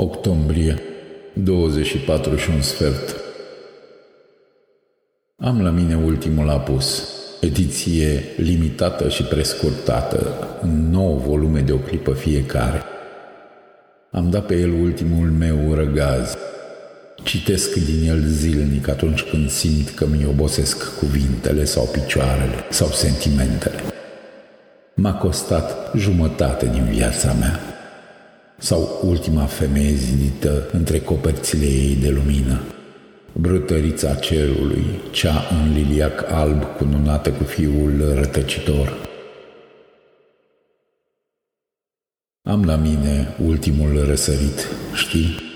Octombrie, 24 și un sfert. Am la mine ultimul apus, ediție limitată și prescurtată, în 9 volume de o clipă fiecare. Am dat pe el ultimul meu răgaz. Citesc din el zilnic atunci când simt că mi obosesc cuvintele sau picioarele sau sentimentele. M-a costat jumătate din viața mea sau ultima femeie zidită între coperțile ei de lumină. Brutărița cerului, cea în liliac alb cununată cu fiul rătăcitor. Am la mine ultimul răsărit, știi?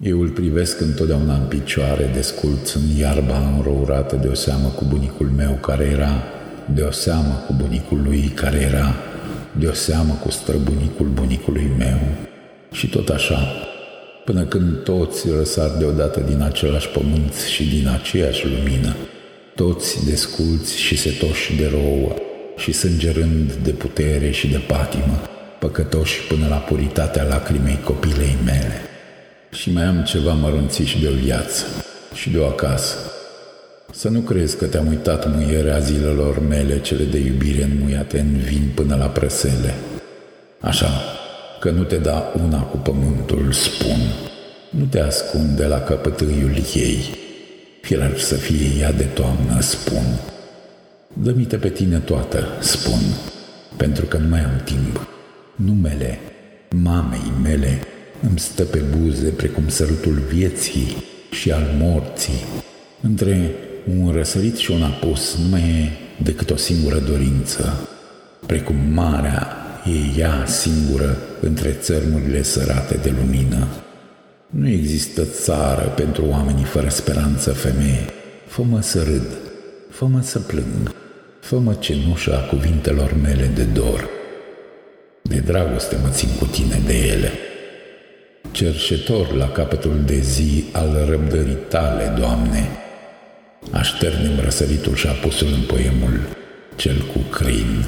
Eu îl privesc întotdeauna în picioare, desculț în iarba înrourată de o seamă cu bunicul meu care era, de o seamă cu bunicul lui care era, de o seamă cu străbunicul bunicului meu. Și tot așa, până când toți răsar deodată din același pământ și din aceeași lumină, toți desculți și setoși de rouă și sângerând de putere și de patimă, păcătoși până la puritatea lacrimei copilei mele. Și mai am ceva mărunțiș de o viață și de o acasă, să nu crezi că te-am uitat muierea zilelor mele, cele de iubire înmuiate în vin până la prăsele. Așa, că nu te da una cu pământul, spun. Nu te ascunde la căpătâiul ei. Firar să fie ea de toamnă, spun. Dă-mi pe tine toată, spun, pentru că nu mai am timp. Numele mamei mele îmi stă pe buze precum sărutul vieții și al morții. Între un răsărit și un apus nu mai e decât o singură dorință, precum marea e ea singură între țărmurile sărate de lumină. Nu există țară pentru oamenii fără speranță femeie. Fă-mă să râd, fă-mă să plâng, fă-mă cenușa a cuvintelor mele de dor. De dragoste mă țin cu tine de ele. Cerșetor la capătul de zi al răbdării tale, Doamne, Așternem răsăritul și apusul în poemul cel cu crin.